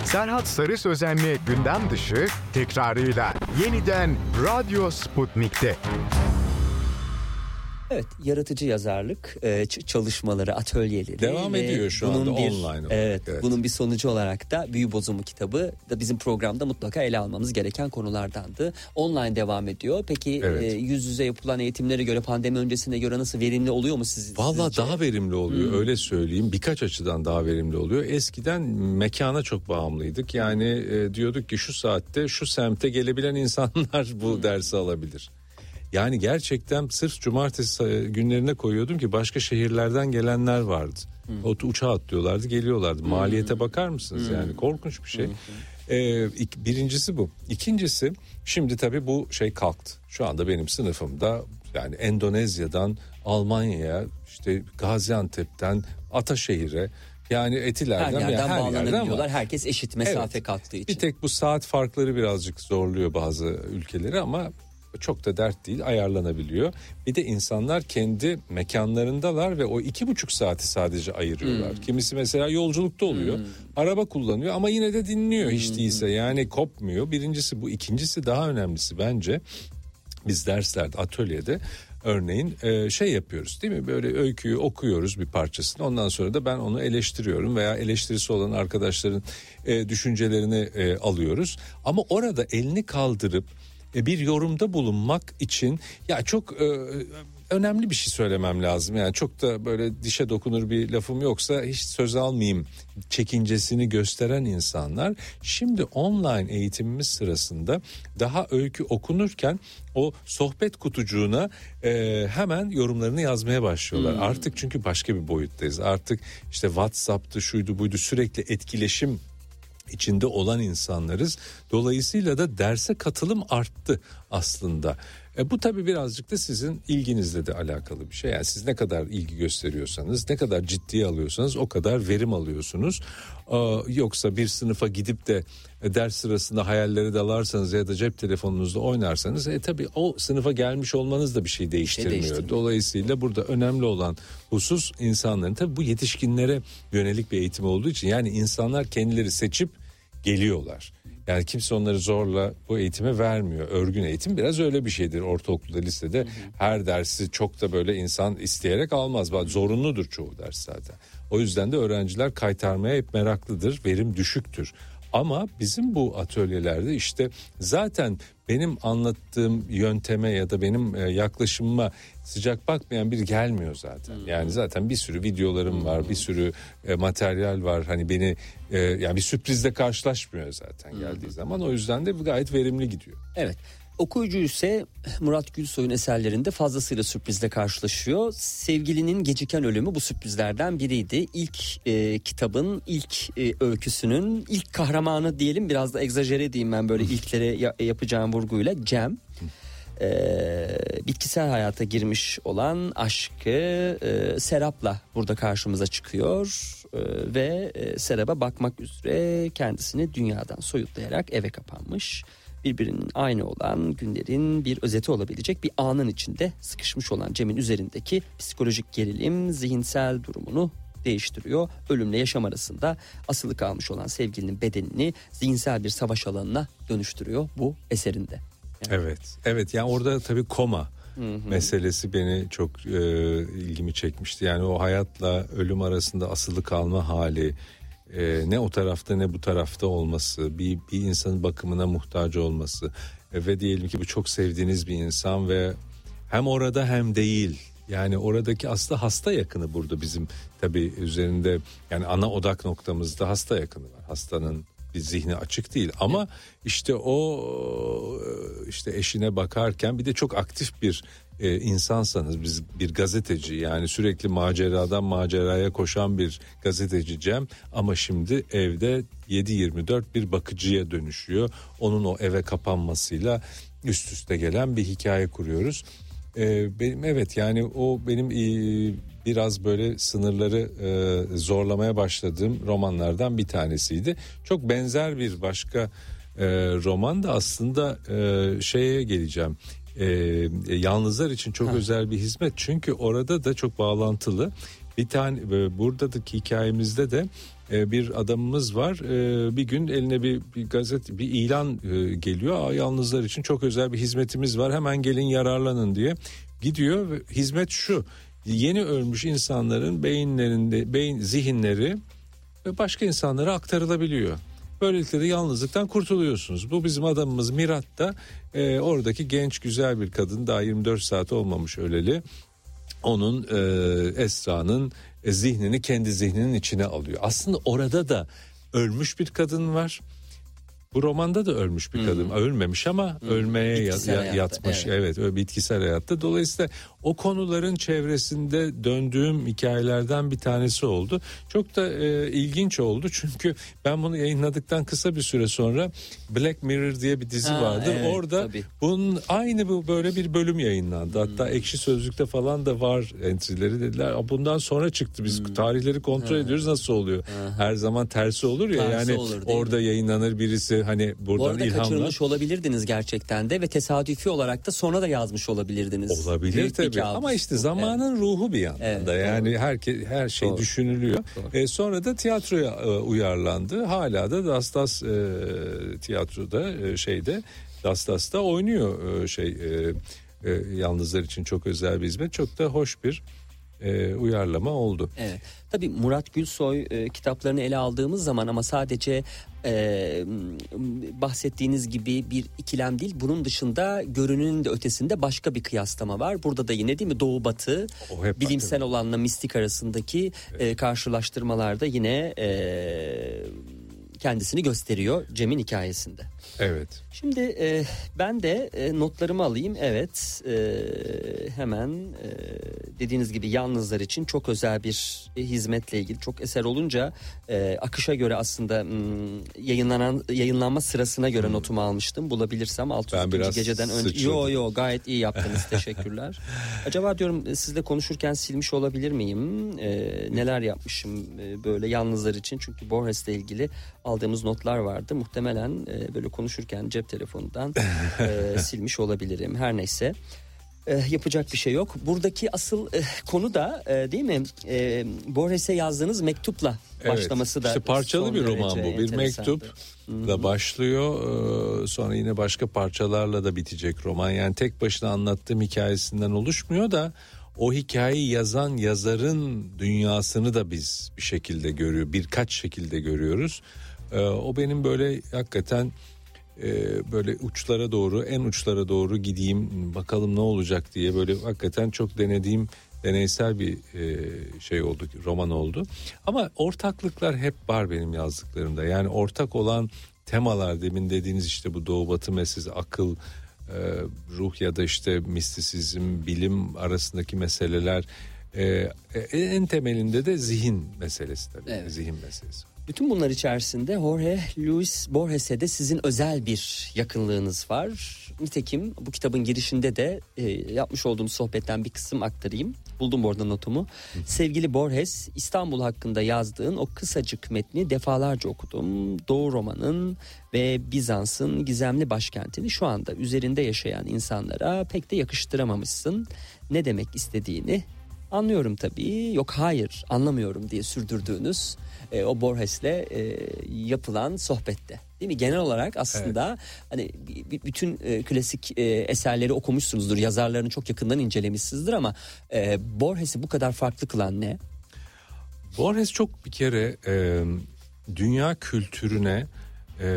Serhat Sarı Sözen'le gündem dışı tekrarıyla yeniden Radyo Sputnik'te. Evet, yaratıcı yazarlık e, çalışmaları, atölyeleri Devam ediyor şu bunun anda bir, online olarak, Evet, evet. bunun bir sonucu olarak da Büyü Bozumu kitabı da bizim programda mutlaka ele almamız gereken konulardandı. Online devam ediyor. Peki Evet. e, yüz yüze yapılan eğitimlere göre pandemi öncesine göre nasıl verimli oluyor mu siz? Valla sizce? daha verimli oluyor öyle söyleyeyim birkaç açıdan daha verimli oluyor. Eskiden mekana çok bağımlıydık yani e, diyorduk ki şu saatte şu semte gelebilen insanlar bu dersi alabilir. Yani gerçekten sırf cumartesi günlerine koyuyordum ki başka şehirlerden gelenler vardı. O uçağa atlıyorlardı geliyorlardı. Maliyete bakar mısınız yani korkunç bir şey. Ee, ik- birincisi bu. İkincisi şimdi tabii bu şey kalktı. Şu anda benim sınıfımda yani Endonezya'dan Almanya'ya işte Gaziantep'ten Ataşehir'e yani her Etiler'den yerden yani her yerden bağlanabiliyorlar. var. Herkes eşit mesafe Evet. kalktığı için. Bir tek bu saat farkları birazcık zorluyor bazı ülkeleri ama çok da dert değil ayarlanabiliyor. Bir de insanlar kendi mekanlarındalar ve o iki buçuk saati sadece ayırıyorlar. Hmm. Kimisi mesela yolculukta oluyor. Araba kullanıyor ama yine de dinliyor Hmm. hiç değilse yani kopmuyor. Birincisi bu ikincisi daha önemlisi bence biz derslerde atölyede örneğin e, şey yapıyoruz değil mi böyle öyküyü okuyoruz bir parçasını ondan sonra da ben onu eleştiriyorum veya eleştirisi olan arkadaşların e, düşüncelerini e, alıyoruz ama orada elini kaldırıp bir yorumda bulunmak için ya çok e, önemli bir şey söylemem lazım yani çok da böyle dişe dokunur bir lafım yoksa hiç söz almayayım çekincesini gösteren insanlar şimdi online eğitimimiz sırasında daha öykü okunurken o sohbet kutucuğuna e, hemen yorumlarını yazmaya başlıyorlar. Artık çünkü başka bir boyuttayız. Artık işte WhatsApp'tı şuydu buydu sürekli etkileşim içinde olan insanlarız. Dolayısıyla da derse katılım arttı aslında. E, bu tabii birazcık da sizin ilginizle de alakalı bir şey. Yani siz ne kadar ilgi gösteriyorsanız, ne kadar ciddiye alıyorsanız o kadar verim alıyorsunuz. Aa, yoksa bir sınıfa gidip de ders sırasında hayallere dalarsanız ya da cep telefonunuzda oynarsanız e tabii o sınıfa gelmiş olmanız da bir şey değiştirmiyor. değiştirmiyor. Dolayısıyla burada önemli olan husus insanların tabii bu yetişkinlere yönelik bir eğitim olduğu için yani insanlar kendileri seçip geliyorlar. Yani kimse onları zorla bu eğitimi vermiyor. Örgün eğitim biraz öyle bir şeydir. Ortaokulda, lisede her dersi çok da böyle insan isteyerek almaz. Zorunludur çoğu ders zaten. O yüzden de öğrenciler kaytarmaya hep meraklıdır. Verim düşüktür. Ama bizim bu atölyelerde işte zaten benim anlattığım yönteme ya da benim e, yaklaşımıma sıcak bakmayan biri gelmiyor zaten. Yani zaten bir sürü videolarım var, bir sürü e, materyal var. Hani beni e, yani bir sürprizle karşılaşmıyor zaten geldiği zaman. O yüzden de gayet verimli gidiyor. Evet. Okuyucu ise Murat Gülsoy'un eserlerinde fazlasıyla sürprizle karşılaşıyor. Sevgilinin geciken ölümü bu sürprizlerden biriydi. İlk e, kitabın ilk e, öyküsünün ilk kahramanı diyelim biraz da egzajere diyeyim ben böyle ilklere ya- yapacağım vurguyla Cem. E, bitkisel hayata girmiş olan aşkı e, Serap'la burada karşımıza çıkıyor E, ve e, Serap'a bakmak üzere kendisini dünyadan soyutlayarak eve kapanmış birbirinin aynı olan günlerin bir özeti olabilecek bir anın içinde sıkışmış olan Cem'in üzerindeki psikolojik gerilim zihinsel durumunu değiştiriyor. Ölümle yaşam arasında asılı kalmış olan sevgilinin bedenini zihinsel bir savaş alanına dönüştürüyor bu eserinde. Evet. Evet yani orada tabii koma meselesi beni çok e, ilgimi çekmişti. Yani o hayatla ölüm arasında asılı kalma hali e, ne o tarafta ne bu tarafta olması, bir, bir insanın bakımına muhtaç olması E, ve diyelim ki bu çok sevdiğiniz bir insan ve hem orada hem değil. Yani oradaki aslında hasta yakını burada bizim tabii üzerinde yani ana odak noktamızda hasta yakını var. Hastanın bir zihni açık değil ama işte o işte eşine bakarken bir de çok aktif bir e, insansanız biz bir gazeteci yani sürekli maceradan maceraya koşan bir gazeteci Cem ama şimdi evde 7-24 bir bakıcıya dönüşüyor. Onun o eve kapanmasıyla üst üste gelen bir hikaye kuruyoruz. E, benim evet yani o benim e, biraz böyle sınırları e, zorlamaya başladığım romanlardan bir tanesiydi. Çok benzer bir başka e, roman da aslında e, şeye geleceğim. E, yalnızlar için çok özel bir hizmet çünkü orada da çok bağlantılı. Bir tane e, buradaki hikayemizde de e, bir adamımız var. E, bir gün eline bir, bir gazete bir ilan e, geliyor. Aa, yalnızlar için çok özel bir hizmetimiz var. Hemen gelin yararlanın diye. Gidiyor hizmet şu. Yeni ölmüş insanların beyinlerinde beyin zihinleri başka insanlara aktarılabiliyor. Böylelikle de yalnızlıktan kurtuluyorsunuz. Bu bizim adamımız Mirat da e, oradaki genç güzel bir kadın daha 24 saat olmamış öleli. Onun e, Esra'nın e, zihnini kendi zihninin içine alıyor. Aslında orada da ölmüş bir kadın var. Bu romanda da ölmüş bir kadın. Ölmemiş ama ölmeye ya- Bitkisel ya- hayatta, yatmış. evet. Evet, bitkisel hayatta. Dolayısıyla o konuların çevresinde döndüğüm hikayelerden bir tanesi oldu. Çok da e, ilginç oldu çünkü ben bunu yayınladıktan kısa bir süre sonra Black Mirror diye bir dizi Ha, vardı. evet, Orada tabii. bunun aynı bu böyle bir bölüm yayınlandı. Hatta Hmm. Ekşi Sözlük'te falan da var entry'leri dediler. "Aa, Bundan sonra çıktı. Biz Hmm. tarihleri kontrol ediyoruz nasıl oluyor? Her zaman tersi olur ya. Tersi yani olur, orada yayınlanır birisi hani Bu buradan arada ilhamla kaçırmış olabilirdiniz gerçekten de ve tesadüfi olarak da sonra da yazmış olabilirdiniz. Olabilir Büyük tabii ama işte bu. zamanın ruhu bir yandan Evet, da yani herke, her şey Doğru. düşünülüyor. Doğru. E, sonra da tiyatroya e, uyarlandı. Hala da Dastas e, tiyatroda e, şeyde Dastas'ta oynuyor e, şey e, e, yalnızlar için çok özel bir hizmet. Çok da hoş bir e, uyarlama oldu. Evet. Tabii Murat Gülsoy e, kitaplarını ele aldığımız zaman ama sadece e, bahsettiğiniz gibi bir ikilem değil. Bunun dışında görününün de ötesinde başka bir kıyaslama var. Burada da yine değil mi Doğu Batı bilimsel olanla mistik arasındaki e, karşılaştırmalarda yine e, kendisini gösteriyor Cem'in hikayesinde. Evet. Şimdi e, ben de e, notlarımı alayım. Evet e, hemen e, dediğiniz gibi yalnızlar için çok özel bir hizmetle ilgili çok eser olunca e, akışa göre aslında hmm, yayınlanan yayınlanma sırasına göre notumu almıştım. Bulabilirsem 600. Ben biraz geceden önce. sıçradım. Yo yo gayet iyi yaptınız teşekkürler. Acaba diyorum e, sizle konuşurken silmiş olabilir miyim? E, neler yapmışım e, böyle yalnızlar için? Çünkü Borges'le ilgili aldığımız notlar vardı. Muhtemelen e, böyle konuşurken cep telefonundan e, silmiş olabilirim. Her neyse. E, yapacak bir şey yok. Buradaki asıl e, konu da e, değil mi? E, Borges'e yazdığınız mektupla Evet. başlaması da İşte parçalı bir roman bu. Bir enteresandı. mektupla başlıyor. Ee, Sonra yine başka parçalarla da bitecek roman. Yani tek başına anlattığım hikayesinden oluşmuyor da o hikayeyi yazan yazarın dünyasını da biz bir şekilde görüyor. Birkaç şekilde görüyoruz. E, o benim böyle hakikaten e, böyle uçlara doğru en uçlara doğru gideyim bakalım ne olacak diye böyle hakikaten çok denediğim deneysel bir e, şey oldu roman oldu. Ama ortaklıklar hep var benim yazdıklarımda yani ortak olan temalar demin dediğiniz işte bu doğu batı meselesi akıl e, ruh ya da işte mistisizm bilim arasındaki meseleler e, en temelinde de zihin meselesi tabii evet. zihin meselesi. Bütün bunlar içerisinde Jorge Luis Borges'e de sizin özel bir yakınlığınız var. Nitekim bu kitabın girişinde de e, yapmış olduğum sohbetten bir kısım aktarayım. Buldum orada notumu. Sevgili Borges, İstanbul hakkında yazdığın o kısacık metni defalarca okudum. Doğu romanın ve Bizans'ın gizemli başkentini şu anda üzerinde yaşayan insanlara pek de yakıştıramamışsın. Ne demek istediğini anlıyorum tabii. Yok hayır anlamıyorum diye sürdürdüğünüz e, o Borges'le e, yapılan sohbette. Değil mi? Genel olarak aslında evet. hani bütün e, klasik e, eserleri okumuşsunuzdur. Yazarlarını çok yakından incelemişsinizdir ama e, Borges'i bu kadar farklı kılan ne? Borges çok bir kere e, dünya kültürüne e,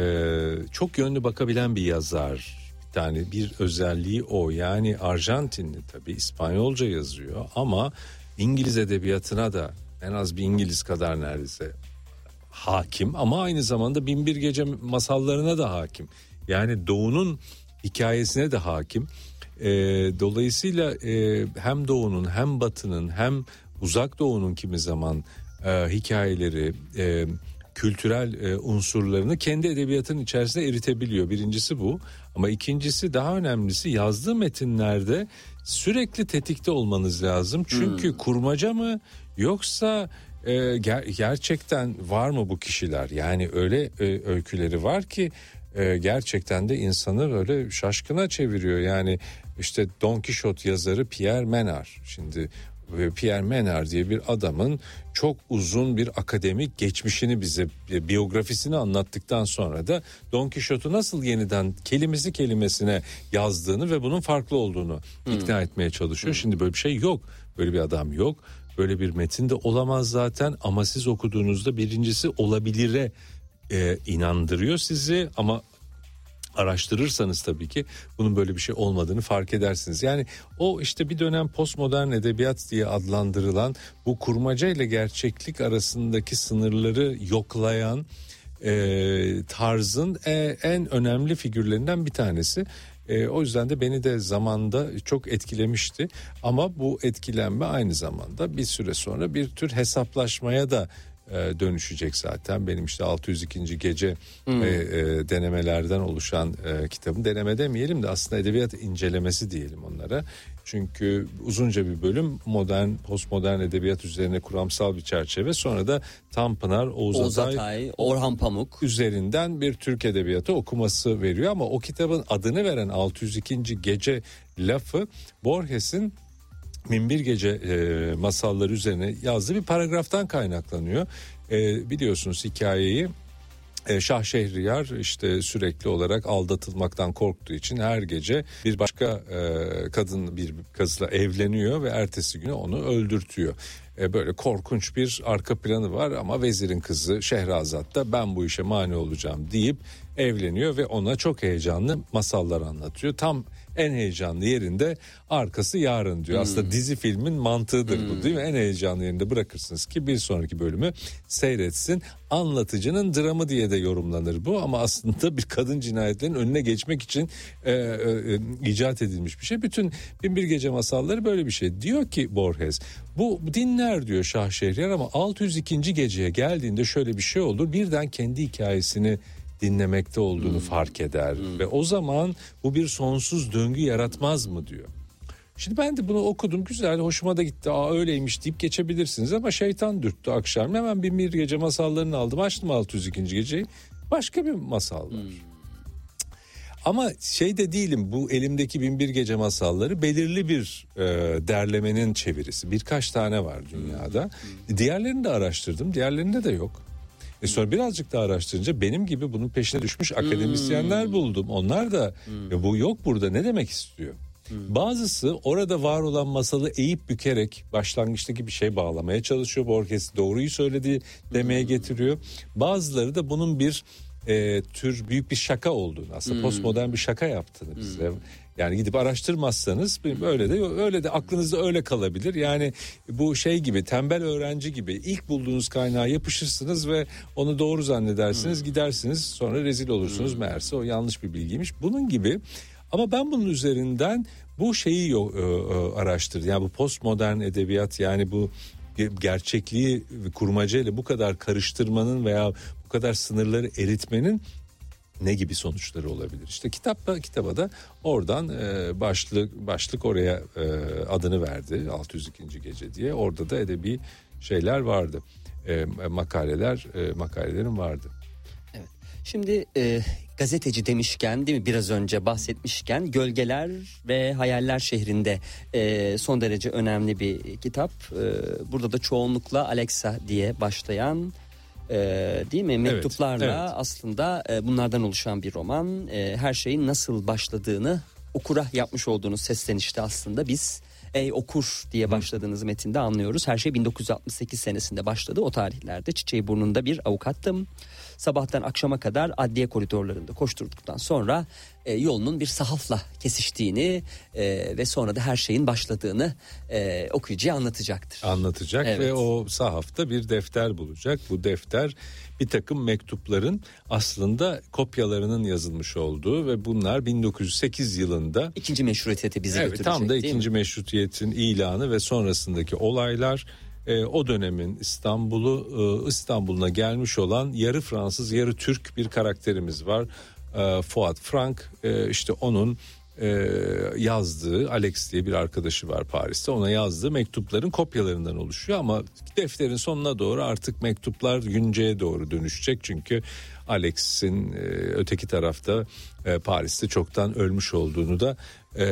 çok yönlü bakabilen bir yazar. Tane bir özelliği o. Yani Arjantinli tabii İspanyolca yazıyor ama İngiliz edebiyatına da en az bir İngiliz kadar neredeyse hakim ama aynı zamanda Binbir Gece masallarına da hakim. Yani Doğu'nun hikayesine de hakim. E, dolayısıyla e, hem Doğu'nun hem Batı'nın hem Uzak Doğu'nun kimi zaman e, hikayeleri, e, kültürel e, unsurlarını kendi edebiyatının içerisinde eritebiliyor. Birincisi bu ama ikincisi daha önemlisi yazdığı metinlerde sürekli tetikte olmanız lazım. Çünkü hmm. kurmaca mı yoksa e, ger- gerçekten var mı bu kişiler? Yani öyle e, öyküleri var ki e, gerçekten de insanı böyle şaşkına çeviriyor. Yani işte Don Quixote yazarı Pierre Menard. Şimdi Pierre Menard diye bir adamın çok uzun bir akademik geçmişini bize biyografisini anlattıktan sonra da Don Quixote'u nasıl yeniden kelimesi kelimesine yazdığını ve bunun farklı olduğunu hmm. ikna etmeye çalışıyor. Hmm. Şimdi böyle bir şey yok. Böyle bir adam yok. Böyle bir metin de olamaz zaten ama siz okuduğunuzda birincisi olabilire e, inandırıyor sizi ama araştırırsanız tabii ki bunun böyle bir şey olmadığını fark edersiniz. Yani o işte bir dönem postmodern edebiyat diye adlandırılan bu kurmaca ile gerçeklik arasındaki sınırları yoklayan e, tarzın e, en önemli figürlerinden bir tanesi. E, o yüzden de beni de zamanda çok etkilemişti. Ama bu etkilenme aynı zamanda bir süre sonra bir tür hesaplaşmaya da e, dönüşecek zaten. Benim işte 602. gece hmm. e, e, denemelerden oluşan e, kitabın deneme demeyelim de aslında edebiyat incelemesi diyelim onlara. Çünkü uzunca bir bölüm modern, postmodern edebiyat üzerine kuramsal bir çerçeve. Sonra da Tanpınar, Oğuz, Oğuz Atay, Atay, Orhan Pamuk üzerinden bir Türk edebiyatı okuması veriyor. Ama o kitabın adını veren 602. gece lafı Borges'in Minbir Gece e, masalları üzerine yazdığı bir paragraftan kaynaklanıyor. E, biliyorsunuz hikayeyi e, Şah Şehriyar işte sürekli olarak aldatılmaktan korktuğu için her gece bir başka e, kadın bir kızla evleniyor ve ertesi günü onu öldürtüyor. E, böyle korkunç bir arka planı var ama vezirin kızı Şehrazat da ben bu işe mani olacağım deyip evleniyor ve ona çok heyecanlı masallar anlatıyor. Tam en heyecanlı yerinde arkası yarın diyor. Hmm. Aslında dizi filmin mantığıdır hmm. bu değil mi? En heyecanlı yerinde bırakırsınız ki bir sonraki bölümü seyretsin. Anlatıcının dramı diye de yorumlanır bu ama aslında bir kadın cinayetlerinin önüne geçmek için e, e, e, icat edilmiş bir şey. Bütün Binbir Gece masalları böyle bir şey. Diyor ki Borges bu dinler diyor Şah Şehriyar ama 602. geceye geldiğinde şöyle bir şey olur. Birden kendi hikayesini dinlemekte olduğunu hmm. fark eder hmm. ve o zaman bu bir sonsuz döngü yaratmaz mı diyor. Şimdi ben de bunu okudum güzel hoşuma da gitti aa öyleymiş deyip geçebilirsiniz ama şeytan dürttü akşam hemen bir bir gece masallarını aldım açtım 602. geceyi başka bir masal var. Hmm. Ama şey de değilim bu elimdeki binbir gece masalları belirli bir e, derlemenin çevirisi. Birkaç tane var dünyada. Hmm. Diğerlerini de araştırdım. Diğerlerinde de yok. E sonra birazcık daha araştırınca benim gibi bunun peşine düşmüş akademisyenler hmm. buldum. Onlar da hmm. bu yok burada ne demek istiyor? Bazısı orada var olan masalı eğip bükerek başlangıçtaki bir şey bağlamaya çalışıyor. Borges doğruyu söyledi demeye getiriyor. Bazıları da bunun bir e, tür büyük bir şaka olduğunu aslında postmodern bir şaka yaptığını bize yani gidip araştırmazsanız öyle de öyle de aklınızda öyle kalabilir. Yani bu şey gibi tembel öğrenci gibi ilk bulduğunuz kaynağa yapışırsınız ve onu doğru zannedersiniz gidersiniz sonra rezil olursunuz meğerse o yanlış bir bilgiymiş. Bunun gibi ama ben bunun üzerinden bu şeyi e, e, araştırdım. Yani bu postmodern edebiyat yani bu ge- gerçekliği kurmacayla bu kadar karıştırmanın veya bu kadar sınırları eritmenin ne gibi sonuçları olabilir? İşte kitapta kitaba da oradan e, başlık başlık oraya e, adını verdi 602. gece diye. Orada da edebi şeyler vardı. E, makaleler e, makalelerin vardı. Evet. Şimdi e, gazeteci demişken değil mi biraz önce bahsetmişken Gölgeler ve Hayaller şehrinde e, son derece önemli bir kitap. E, burada da çoğunlukla Alexa diye başlayan e, değil mi mektuplarla evet. aslında e, bunlardan oluşan bir roman. E, her şeyin nasıl başladığını okura yapmış olduğunuz seslenişte aslında biz Ey okur diye başladığınız metinde anlıyoruz. Her şey 1968 senesinde başladı. O tarihlerde çiçeği burnunda bir avukattım. Sabahtan akşama kadar adliye koridorlarında koşturduktan sonra e, yolunun bir sahafla kesiştiğini e, ve sonra da her şeyin başladığını e, okuyucuya anlatacaktır. anlatacak Evet. ve o sahafta bir defter bulacak. Bu defter bir takım mektupların aslında kopyalarının yazılmış olduğu ve bunlar 1908 yılında İkinci meşruiyete bizi evet, götürecek tam da ikinci meşrutiyetin ilanı ve sonrasındaki olaylar e, o dönemin İstanbul'u e, İstanbul'una gelmiş olan yarı Fransız yarı Türk bir karakterimiz var. E, Fuat Frank e, işte onun e, yazdığı Alex diye bir arkadaşı var Paris'te ona yazdığı mektupların kopyalarından oluşuyor ama defterin sonuna doğru artık mektuplar günceye doğru dönüşecek çünkü Alex'in e, öteki tarafta e, Paris'te çoktan ölmüş olduğunu da e,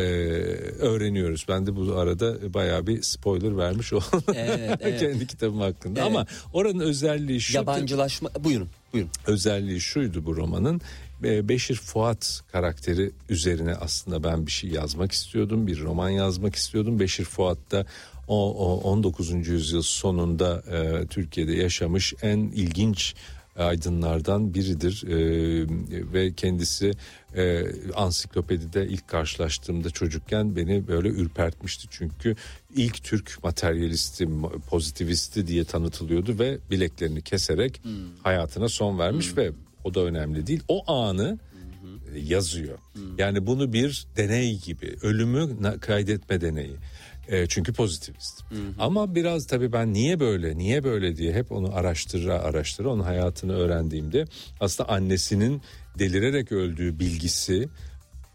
öğreniyoruz. Ben de bu arada bayağı bir spoiler vermiş oldum Evet, evet. kendi kitabım hakkında Evet. ama oranın özelliği şu Yabancılaşma buyurun buyurun. özelliği şuydu bu romanın. E, Beşir Fuat karakteri üzerine aslında ben bir şey yazmak istiyordum. Bir roman yazmak istiyordum. Beşir Fuat da o, o 19. yüzyıl sonunda e, Türkiye'de yaşamış en ilginç aydınlardan biridir E, ve kendisi e, ansiklopedide ilk karşılaştığımda çocukken beni böyle ürpertmişti çünkü ilk Türk materyalisti pozitivisti diye tanıtılıyordu ve bileklerini keserek hayatına son vermiş ve o da önemli değil o anı e, yazıyor yani bunu bir deney gibi ölümü kaydetme deneyi E, çünkü pozitivist. Ama biraz tabii ben niye böyle, niye böyle diye hep onu araştıra araştıra onun hayatını öğrendiğimde aslında annesinin delirerek öldüğü bilgisi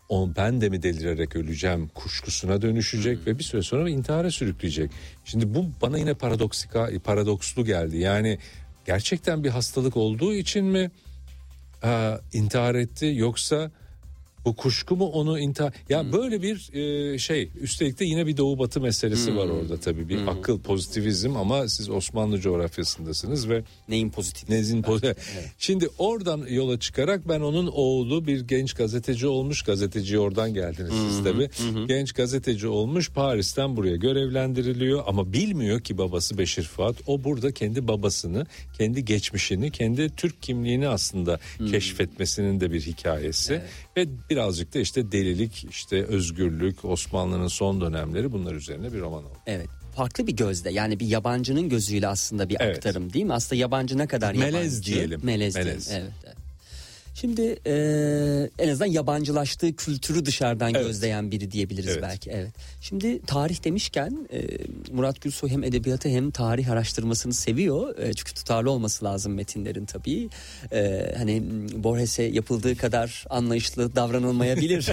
o ben de mi delirerek öleceğim kuşkusuna dönüşecek ve bir süre sonra intihara sürükleyecek. Şimdi bu bana yine paradoksika paradokslu geldi. Yani gerçekten bir hastalık olduğu için mi e, intihar etti yoksa bu kuşku mu onu intihar ya böyle bir e, şey üstelik de yine bir doğu batı meselesi var orada tabii bir akıl pozitivizm ama siz Osmanlı coğrafyasındasınız ve Neyin pozitif? Nezin Poze. Şimdi oradan yola çıkarak ben onun oğlu bir genç gazeteci olmuş. Gazeteci oradan geldiniz siz tabii. Genç gazeteci olmuş Paris'ten buraya görevlendiriliyor ama bilmiyor ki babası Beşir Fuat. O burada kendi babasını, kendi geçmişini, kendi Türk kimliğini aslında keşfetmesinin de bir hikayesi. Ve birazcık da işte delilik, işte özgürlük, Osmanlı'nın son dönemleri bunlar üzerine bir roman oldu. Evet. Farklı bir gözle yani bir yabancının gözüyle aslında bir Evet. aktarım değil mi? Aslında yabancı ne kadar Melez yabancı? diyelim. Melez, Melez. diyelim. Evet, evet. Şimdi e, en azından yabancılaştığı kültürü dışarıdan Evet. gözleyen biri diyebiliriz Evet. belki. Evet. Şimdi tarih demişken e, Murat Gülsoy hem edebiyatı hem tarih araştırmasını seviyor. E, çünkü tutarlı olması lazım metinlerin tabii. E, hani Borges'e yapıldığı kadar anlayışlı davranılmayabilir.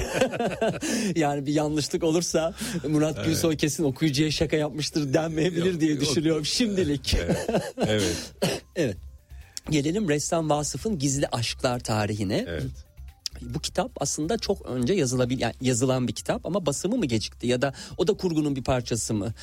yani bir yanlışlık olursa Murat Gülsoy kesin okuyucuya şaka yapmıştır denmeyebilir Yok, diye düşünüyorum şimdilik. Evet. Evet. Gelelim ressam Vasıf'ın Gizli Aşklar tarihine. Evet. Bu kitap aslında çok önce yazılabil yani yazılan bir kitap ama basımı mı gecikti ya da o da kurgunun bir parçası mı?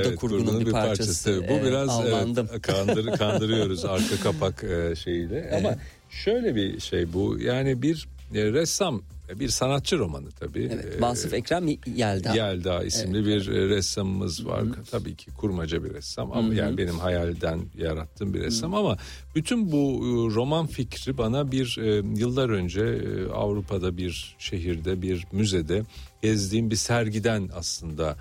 bu da kurgunun, bir, parçası. tabii. Bu Evet, biraz aldandım. evet, kandır, kandırıyoruz arka kapak e, şeyiyle. Ama şöyle bir şey bu yani bir e, ressam bir sanatçı romanı tabii. Evet, Ee, Vasıf Ekrem Yelda. Yelda isimli bir e, ressamımız var. Tabii ki kurmaca bir ressam ama yani benim hayalden yarattığım bir ressam ama bütün bu e, roman fikri bana bir e, yıllar önce Avrupa'da bir şehirde bir müzede gezdiğim bir sergiden aslında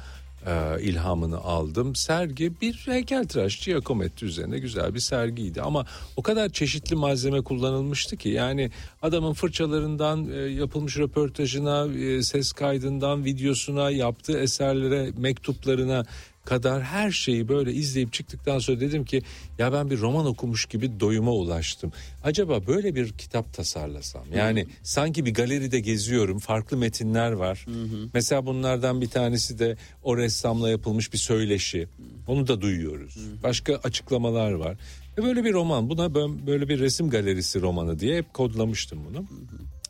e, ilhamını aldım. Sergi bir heykeltıraş Giacometti üzerine güzel bir sergiydi ama o kadar çeşitli malzeme kullanılmıştı ki yani adamın fırçalarından e, yapılmış röportajına, e, ses kaydından videosuna, yaptığı eserlere, mektuplarına kadar her şeyi böyle izleyip çıktıktan sonra dedim ki ya ben bir roman okumuş gibi doyuma ulaştım. Acaba böyle bir kitap tasarlasam yani sanki bir galeride geziyorum farklı metinler var. Mesela bunlardan bir tanesi de o ressamla yapılmış bir söyleşi. Onu da duyuyoruz. Başka açıklamalar var. Ve böyle bir roman buna böyle bir resim galerisi romanı diye hep kodlamıştım bunu.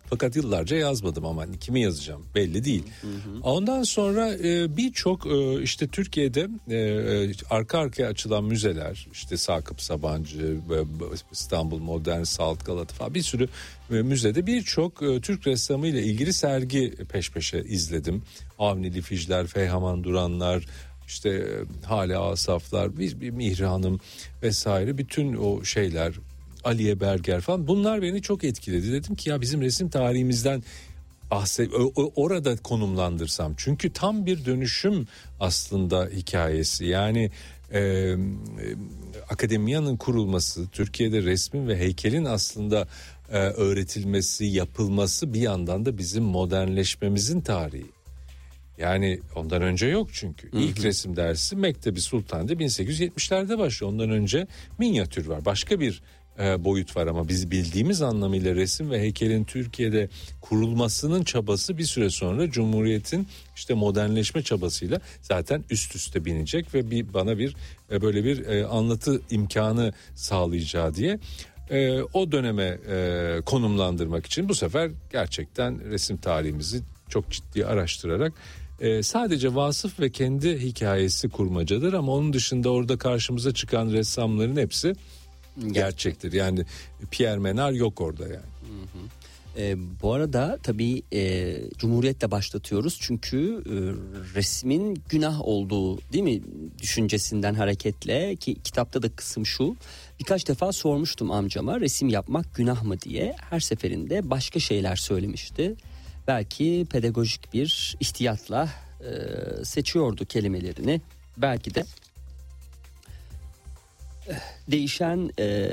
Fakat yıllarca yazmadım ama hani kimi yazacağım belli değil. Ondan sonra e, birçok e, işte Türkiye'de e, e, arka arkaya açılan müzeler işte Sakıp Sabancı, e, İstanbul Modern Salt Galata falan bir sürü e, müzede birçok Türk ressamı ile ilgili sergi peş peşe izledim. Avni Lifijler, Feyhaman Duranlar, işte Hale Asaflar, bir, bir Mihri Hanım vesaire bütün o şeyler Aliye Berger falan bunlar beni çok etkiledi. Dedim ki ya bizim resim tarihimizden o- orada konumlandırsam. Çünkü tam bir dönüşüm aslında hikayesi. Yani e, e, akademiyanın kurulması, Türkiye'de resmin ve heykelin aslında e, öğretilmesi, yapılması bir yandan da bizim modernleşmemizin tarihi. Yani ondan önce yok çünkü. İlk resim dersi Mektebi Sultan'da 1870'lerde başlıyor. Ondan önce minyatür var. Başka bir boyut var ama biz bildiğimiz anlamıyla resim ve heykelin Türkiye'de kurulmasının çabası bir süre sonra Cumhuriyet'in işte modernleşme çabasıyla zaten üst üste binecek ve bir bana bir e, böyle bir e, anlatı imkanı sağlayacağı diye e, o döneme e, konumlandırmak için bu sefer gerçekten resim tarihimizi çok ciddi araştırarak e, sadece vasıf ve kendi hikayesi kurmacadır ama onun dışında orada karşımıza çıkan ressamların hepsi gerçektir. Yani Pierre Menard yok orada yani. E, bu arada tabii e, Cumhuriyet'le başlatıyoruz çünkü e, resmin günah olduğu değil mi düşüncesinden hareketle ki kitapta da kısım şu birkaç defa sormuştum amcama resim yapmak günah mı diye her seferinde başka şeyler söylemişti. Belki pedagojik bir ihtiyatla e, seçiyordu kelimelerini belki de değişen e,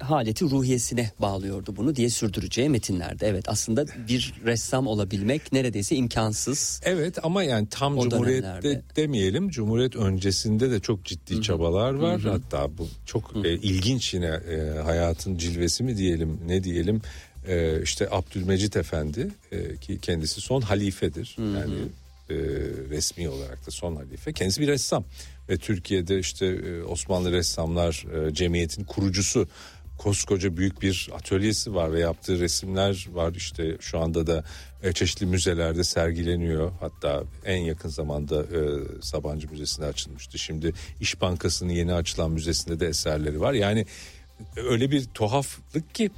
haleti ruhiyesine bağlıyordu bunu diye sürdüreceği metinlerde. Evet aslında bir ressam olabilmek neredeyse imkansız. Evet ama yani tam O Cumhuriyet'te dönemlerde. demeyelim. Cumhuriyet öncesinde de çok ciddi çabalar var. Hatta bu çok e, ilginç yine e, hayatın cilvesi mi diyelim ne diyelim. E, işte Abdülmecit Efendi e, ki kendisi son halifedir. Yani e, resmi olarak da son halife. Kendisi bir ressam ve Türkiye'de işte e, Osmanlı Ressamlar e, Cemiyeti'nin kurucusu koskoca büyük bir atölyesi var ve yaptığı resimler var. İşte şu anda da e, çeşitli müzelerde sergileniyor. Hatta en yakın zamanda Sabancı Müzesi'nde açılmıştı. Şimdi İş Bankası'nın yeni açılan müzesinde de eserleri var. Yani öyle bir tuhaflık ki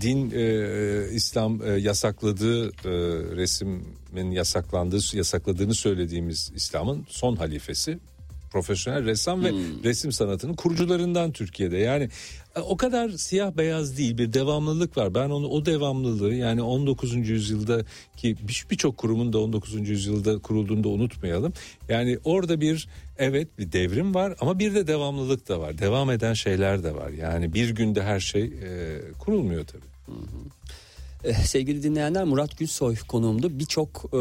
din e, İslam e, yasakladığı e, resmin yasaklandığı yasakladığını söylediğimiz İslam'ın son halifesi profesyonel ressam ve resim sanatının kurucularından Türkiye'de. Yani e, o kadar siyah beyaz değil bir devamlılık var. Ben onu o devamlılığı yani 19. yüzyılda ki bir- birçok kurumun da 19. yüzyılda kurulduğunda unutmayalım. Yani orada bir evet bir devrim var ama bir de devamlılık da var. Devam eden şeyler de var. Yani bir günde her şey e, kurulmuyor tabii. Eh, sevgili dinleyenler Murat Gülsoy konuğumdu. Birçok e,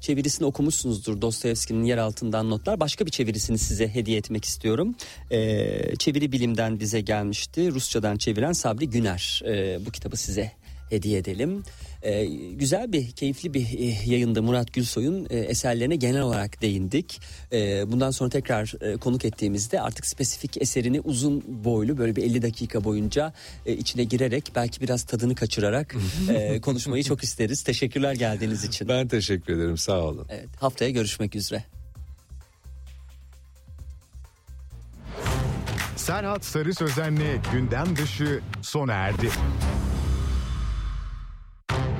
çevirisini okumuşsunuzdur Dostoyevski'nin yer altından notlar. Başka bir çevirisini size hediye etmek istiyorum. E, çeviri bilimden bize gelmişti. Rusçadan çeviren Sabri Güner. E, bu kitabı size hediye edelim. E, güzel bir, keyifli bir e, yayında Murat Gülsoy'un e, eserlerine genel olarak değindik. E, bundan sonra tekrar e, konuk ettiğimizde artık spesifik eserini uzun boylu böyle bir 50 dakika boyunca e, içine girerek belki biraz tadını kaçırarak e, konuşmayı çok isteriz. Teşekkürler geldiğiniz için. Ben teşekkür ederim sağ olun. Evet, haftaya görüşmek üzere. Serhat Sarı Sözen'le gündem dışı sona erdi.